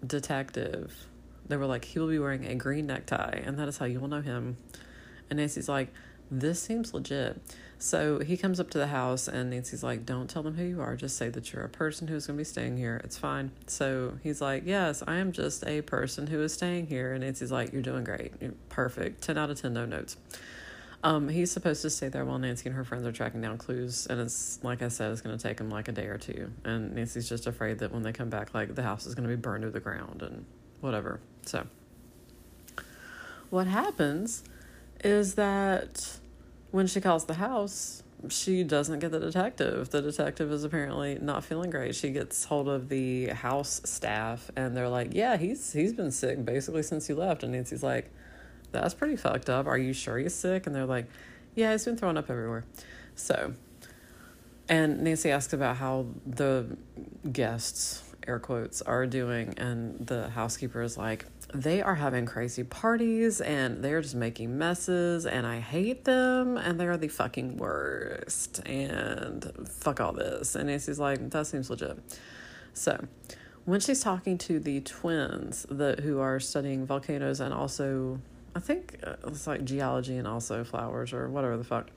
detective. They were like, he will be wearing a green necktie, and that is how you will know him. And Nancy's like, this seems legit. So he comes up to the house, and Nancy's like, Don't tell them who you are. Just say that you're a person who's going to be staying here. It's fine. So he's like, Yes, I am just a person who is staying here. And Nancy's like, You're doing great. You're perfect. 10 out of 10, no notes. Um, he's supposed to stay there while Nancy and her friends are tracking down clues, and it's like I said, it's going to take him like a day or two. And Nancy's just afraid that when they come back, like the house is going to be burned to the ground and whatever. So, what happens is that when she calls the house, she doesn't get the detective. The detective is apparently not feeling great. She gets hold of the house staff and they're like, "Yeah, he's he's been sick basically since you left." And Nancy's like, "That's pretty fucked up. Are you sure he's sick?" And they're like, "Yeah, he's been throwing up everywhere." So, and Nancy asks about how the guests, air quotes, are doing and the housekeeper is like, they are having crazy parties and they're just making messes and I hate them and they're the fucking worst and fuck all this. And Nancy's like, that seems legit. So when she's talking to the twins that who are studying volcanoes and also I think uh, it's like geology and also flowers or whatever the fuck.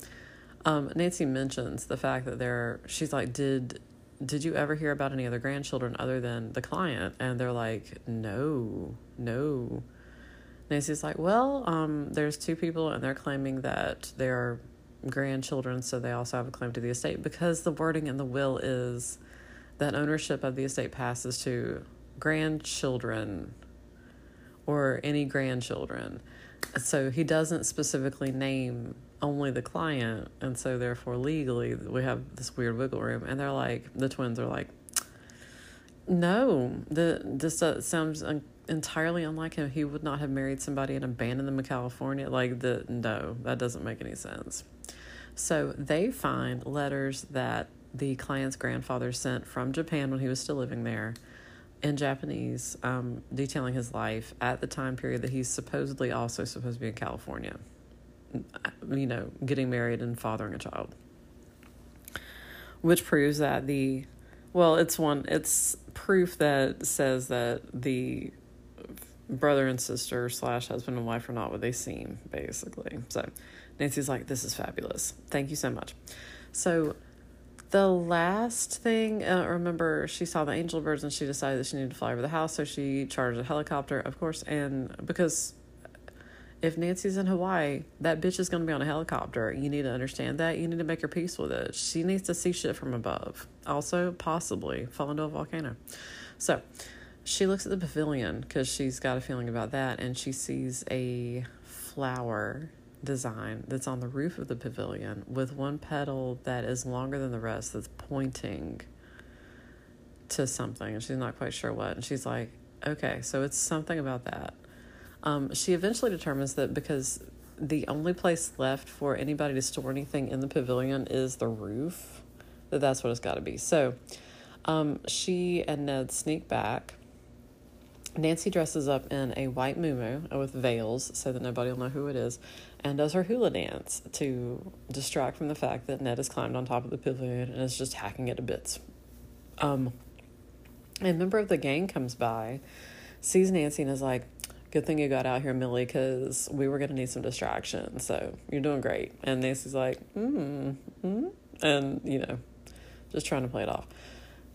Um, Nancy mentions the fact that they're she's like, Did did you ever hear about any other grandchildren other than the client? And they're like, no, no. Nancy's like, well, um, there's two people and they're claiming that they're grandchildren, so they also have a claim to the estate because the wording in the will is that ownership of the estate passes to grandchildren or any grandchildren. So he doesn't specifically name only the client, and so therefore legally we have this weird wiggle room. And they're like, the twins are like, no, the this uh, sounds un- entirely unlike him. He would not have married somebody and abandoned them in California. Like the no, that doesn't make any sense. So they find letters that the client's grandfather sent from Japan when he was still living there in Japanese, um, detailing his life at the time period that he's supposedly also supposed to be in California you know, getting married and fathering a child. Which proves that the, well, it's one, it's proof that says that the brother and sister slash husband and wife are not what they seem, basically. So Nancy's like, this is fabulous. Thank you so much. So the last thing, uh, remember, she saw the angel birds and she decided that she needed to fly over the house. So she charged a helicopter, of course, and because if Nancy's in Hawaii, that bitch is going to be on a helicopter. You need to understand that. You need to make her peace with it. She needs to see shit from above. Also, possibly fall into a volcano. So, she looks at the pavilion because she's got a feeling about that, and she sees a flower design that's on the roof of the pavilion with one petal that is longer than the rest that's pointing to something, and she's not quite sure what. And she's like, okay, so it's something about that. Um, she eventually determines that because the only place left for anybody to store anything in the pavilion is the roof, that that's what it's got to be. So um, she and Ned sneak back. Nancy dresses up in a white muumuu with veils so that nobody will know who it is and does her hula dance to distract from the fact that Ned has climbed on top of the pavilion and is just hacking it to bits. Um, a member of the gang comes by, sees Nancy, and is like, good thing you got out here, Millie, because we were going to need some distraction. So you're doing great. And Nancy's like, mm, mm, and, you know, just trying to play it off.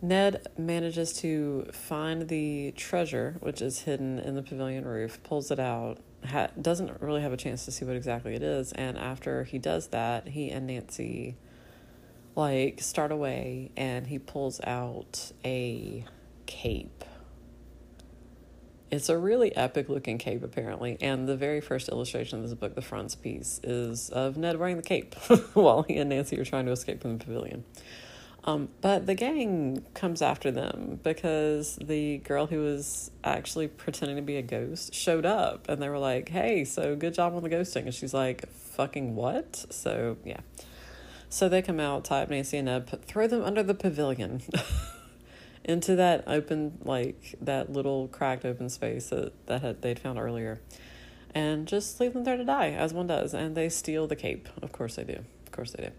Ned manages to find the treasure, which is hidden in the pavilion roof, pulls it out, ha- doesn't really have a chance to see what exactly it is. And after he does that, he and Nancy like start away and he pulls out a cape it's a really epic looking cape, apparently. And the very first illustration of this book, the frontispiece, is of Ned wearing the cape while he and Nancy are trying to escape from the pavilion. Um, but the gang comes after them because the girl who was actually pretending to be a ghost showed up and they were like, hey, so good job on the ghosting. And she's like, fucking what? So, yeah. So they come out, tie up Nancy and throw them under the pavilion into that open, like that little cracked open space that, that had, they'd found earlier, and just leave them there to die, as one does. And they steal the cape. Of course they do. Of course they do.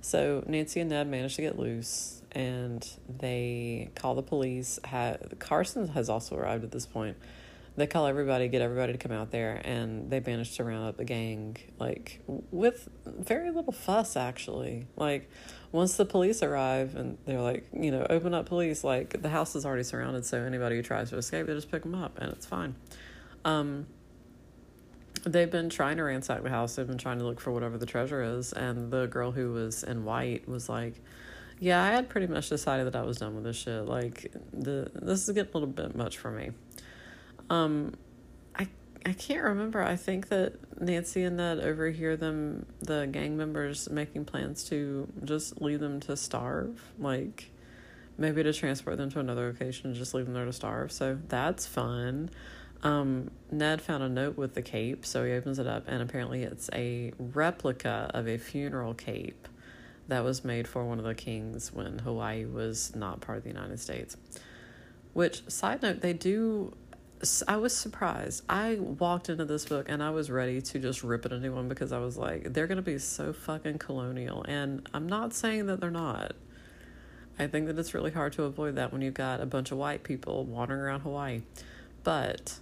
So Nancy and Ned manage to get loose, and they call the police. Carson has also arrived at this point. They call everybody, get everybody to come out there, and they manage to round up the gang, like with very little fuss, actually. Like, once the police arrive and they're like, you know, open up police, like the house is already surrounded, so anybody who tries to escape, they just pick them up, and it's fine. Um, they've been trying to ransack the house. They've been trying to look for whatever the treasure is. And the girl who was in white was like, "Yeah, I had pretty much decided that I was done with this shit. Like, the this is getting a little bit much for me." Um, I I can't remember. I think that Nancy and Ned overhear them, the gang members, making plans to just leave them to starve. Like. Maybe to transport them to another location and just leave them there to starve. So that's fun. Um, Ned found a note with the cape, so he opens it up, and apparently it's a replica of a funeral cape that was made for one of the kings when Hawaii was not part of the United States. Which, side note, they do. I was surprised. I walked into this book and I was ready to just rip it a new one because I was like, they're going to be so fucking colonial. And I'm not saying that they're not. I think that it's really hard to avoid that when you've got a bunch of white people wandering around Hawaii. But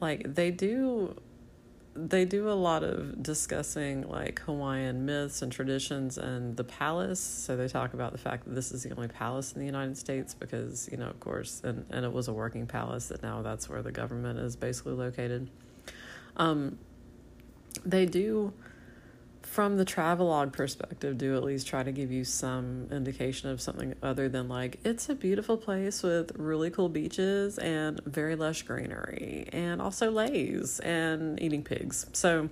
like they do they do a lot of discussing like Hawaiian myths and traditions and the palace. So they talk about the fact that this is the only palace in the United States because, you know, of course, and, and it was a working palace that now that's where the government is basically located. Um, they do from the travelogue perspective, do at least try to give you some indication of something other than like it's a beautiful place with really cool beaches and very lush greenery and also leis and eating pigs. So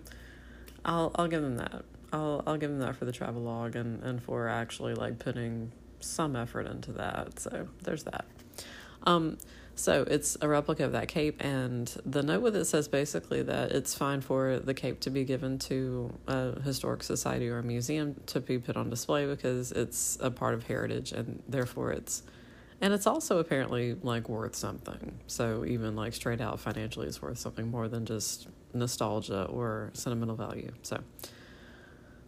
I'll I'll give them that. I'll I'll give them that for the travelogue and and for actually like putting some effort into that. So there's that. Um so it's a replica of that cape, and the note with it says basically that it's fine for the cape to be given to a historic society or a museum to be put on display because it's a part of heritage, and therefore it's, and it's also apparently like worth something. So even like straight out financially, it's worth something more than just nostalgia or sentimental value. So.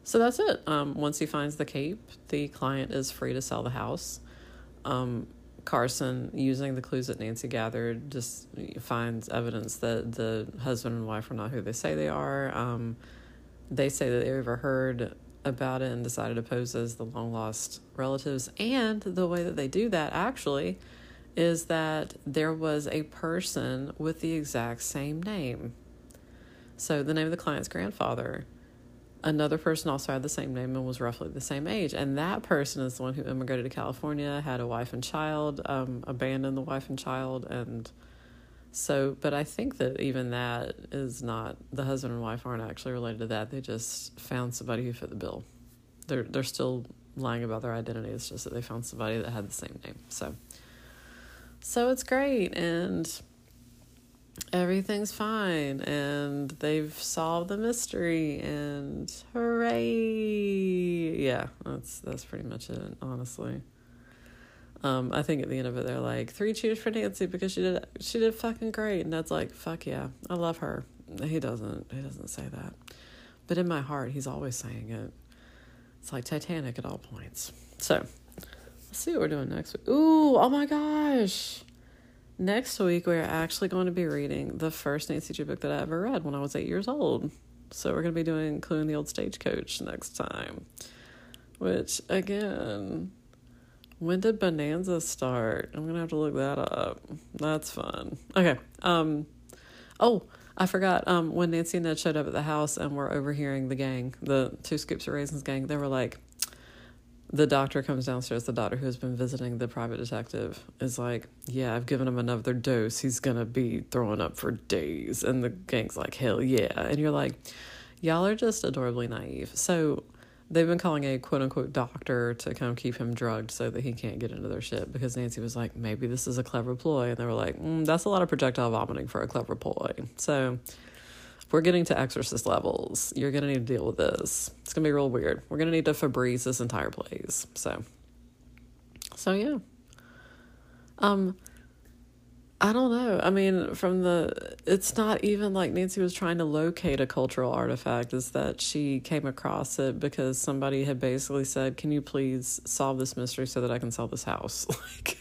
So that's it. Um, once he finds the cape, the client is free to sell the house. Um, Carson, using the clues that Nancy gathered, just finds evidence that the husband and wife are not who they say they are. Um, they say that they overheard about it and decided to pose as the long lost relatives. And the way that they do that actually is that there was a person with the exact same name. So the name of the client's grandfather another person also had the same name and was roughly the same age. And that person is the one who immigrated to California, had a wife and child, um, abandoned the wife and child. And so, but I think that even that is not, the husband and wife aren't actually related to that. They just found somebody who fit the bill. They're, they're still lying about their identity. It's just that they found somebody that had the same name. So, so it's great. And, everything's fine and they've solved the mystery and hooray! Yeah that's that's pretty much it honestly. Um i think at the end of it they're like three cheers for nancy because she did she did fucking great. And that's like fuck yeah i love her. He doesn't he doesn't say that. But in my heart he's always saying it. It's like titanic at all points. So let's see what we're doing next. Week ooh oh my gosh Next week, we're actually going to be reading the first Nancy Drew book that I ever read when I was eight years old. So we're going to be doing Clue in the Old Stagecoach next time. Which, again, when did Bonanza start? I'm going to have to look that up. That's fun. Okay. Um, oh, I forgot. Um, when Nancy and Ned showed up at the house and were overhearing the gang, the two scoops of raisins gang, they were like, the doctor comes downstairs. The doctor who has been visiting the private detective is like, Yeah, I've given him another dose. He's going to be throwing up for days. And the gang's like, Hell yeah. And you're like, Y'all are just adorably naive. So they've been calling a quote unquote doctor to come keep him drugged so that he can't get into their shit because Nancy was like, maybe this is a clever ploy. And they were like, mm, that's a lot of projectile vomiting for a clever ploy. So we're getting to exorcist levels, you're going to need to deal with this. It's going to be real weird. We're going to need to Febreze this entire place. So, so yeah. Um, I don't know. I mean, from the, it's not even like Nancy was trying to locate a cultural artifact, is that she came across it because somebody had basically said, Can you please solve this mystery so that I can sell this house? Like,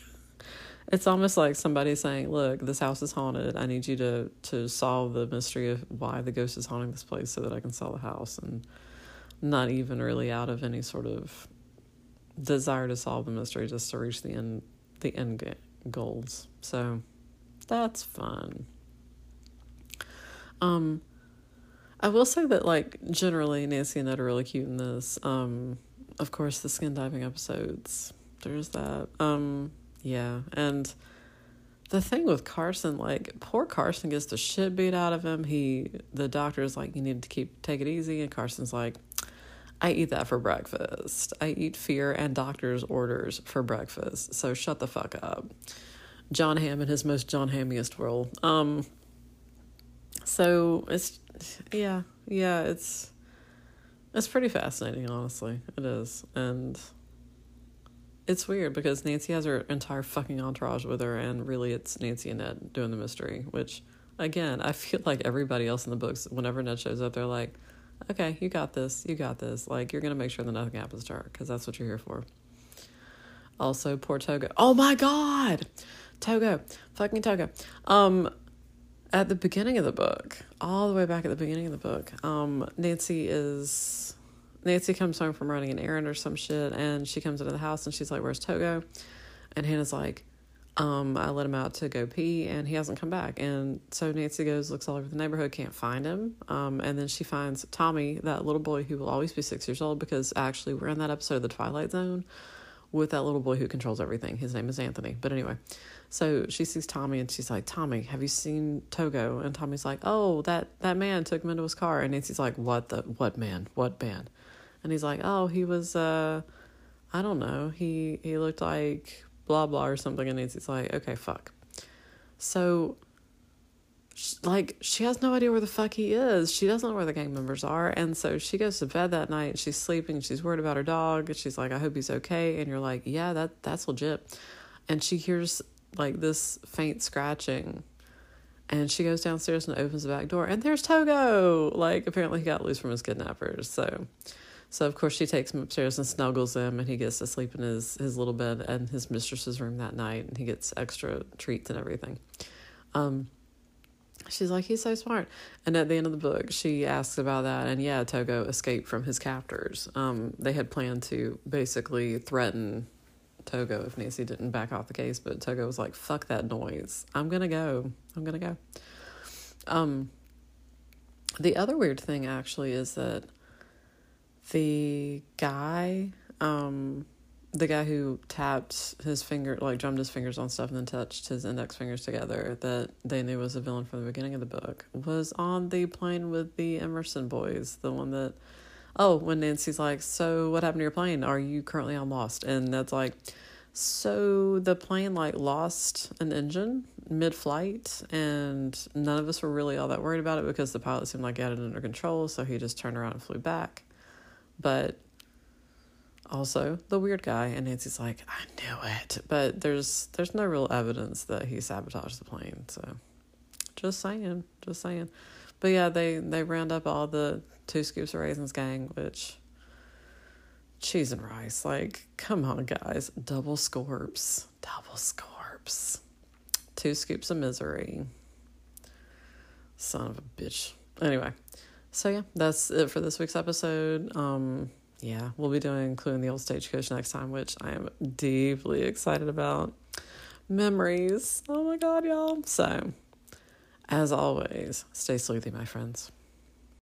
it's almost like somebody saying, Look, this house is haunted. I need you to, to solve the mystery of why the ghost is haunting this place so that I can sell the house. And not even really out of any sort of desire to solve the mystery, just to reach the end, the end goals. So, that's fun. Um, I will say that like generally Nancy and Ed are really cute in this. Um, of course the skin diving episodes. There's that. Um, yeah, and the thing with Carson, like poor Carson gets the shit beat out of him. He the doctor's like, you need to keep take it easy, and Carson's like, I eat that for breakfast. I eat fear and doctor's orders for breakfast. So shut the fuck up. Jon Hamm in his most Jon Hammiest role. Um, so it's yeah, yeah, it's it's pretty fascinating, honestly. It is, and it's weird because Nancy has her entire fucking entourage with her, and really, it's Nancy and Ned doing the mystery. Which, again, I feel like everybody else in the books, whenever Ned shows up, they're like, "Okay, you got this, you got this. Like, you're gonna make sure that nothing happens to her because that's what you're here for." Also, poor Togo. Oh my god! Togo, fucking Togo. Um, at the beginning of the book, all the way back at the beginning of the book, um, Nancy is Nancy comes home from running an errand or some shit, and she comes into the house and she's like, "Where's Togo?" And Hannah's like, um, I let him out to go pee and he hasn't come back. And so Nancy goes, looks all over the neighborhood, can't find him. Um, and then she finds Tommy, that little boy who will always be six years old because actually we're in that episode of The Twilight Zone with that little boy who controls everything. His name is Anthony. But anyway, so she sees Tommy and she's like, Tommy, have you seen Togo? And Tommy's like, Oh, that, that man took him into his car. And Nancy's like, What the what man? What man? And he's like, Oh, he was uh I don't know. He he looked like blah blah or something and Nancy's like, Okay, fuck. So like she has no idea where the fuck he is. She doesn't know where the gang members are, and so she goes to bed that night. She's sleeping. She's worried about her dog. She's like, "I hope he's okay." And you're like, "Yeah, that that's legit." And she hears like this faint scratching. And she goes downstairs and opens the back door, and there's Togo. Like apparently he got loose from his kidnappers. So, so of course she takes him upstairs and snuggles him, and he gets to sleep in his his little bed and his mistress's room that night, and he gets extra treats and everything. Um, she's like, he's so smart. And at the end of the book, she asks about that, and yeah, Togo escaped from his captors. Um, they had planned to basically threaten Togo if Nancy didn't back off the case, but Togo was like, fuck that noise. I'm gonna go. I'm gonna go. Um the other weird thing actually is that the guy, um the guy who tapped his finger like drummed his fingers on stuff and then touched his index fingers together that they knew was a villain from the beginning of the book was on the plane with the Emerson boys, the one that oh, when Nancy's like, So what happened to your plane? Are you currently on Lost? And that's like, So the plane like lost an engine mid flight, and none of us were really all that worried about it because the pilot seemed like he had it under control, so he just turned around and flew back. But also the weird guy and Nancy's like, I knew it. But there's there's no real evidence that he sabotaged the plane, so just saying, just saying. But yeah, they they round up all the two scoops of raisins gang, which cheese and rice. Like, come on, guys. Double scorps. Double scorps. Two scoops of misery. Son of a bitch. Anyway, so yeah, that's it for this week's episode. Um, yeah, we'll be doing Clue in the Old Stagecoach next time, which I am deeply excited about. Memories. Oh my god, y'all. So, as always, stay sleuthy, my friends.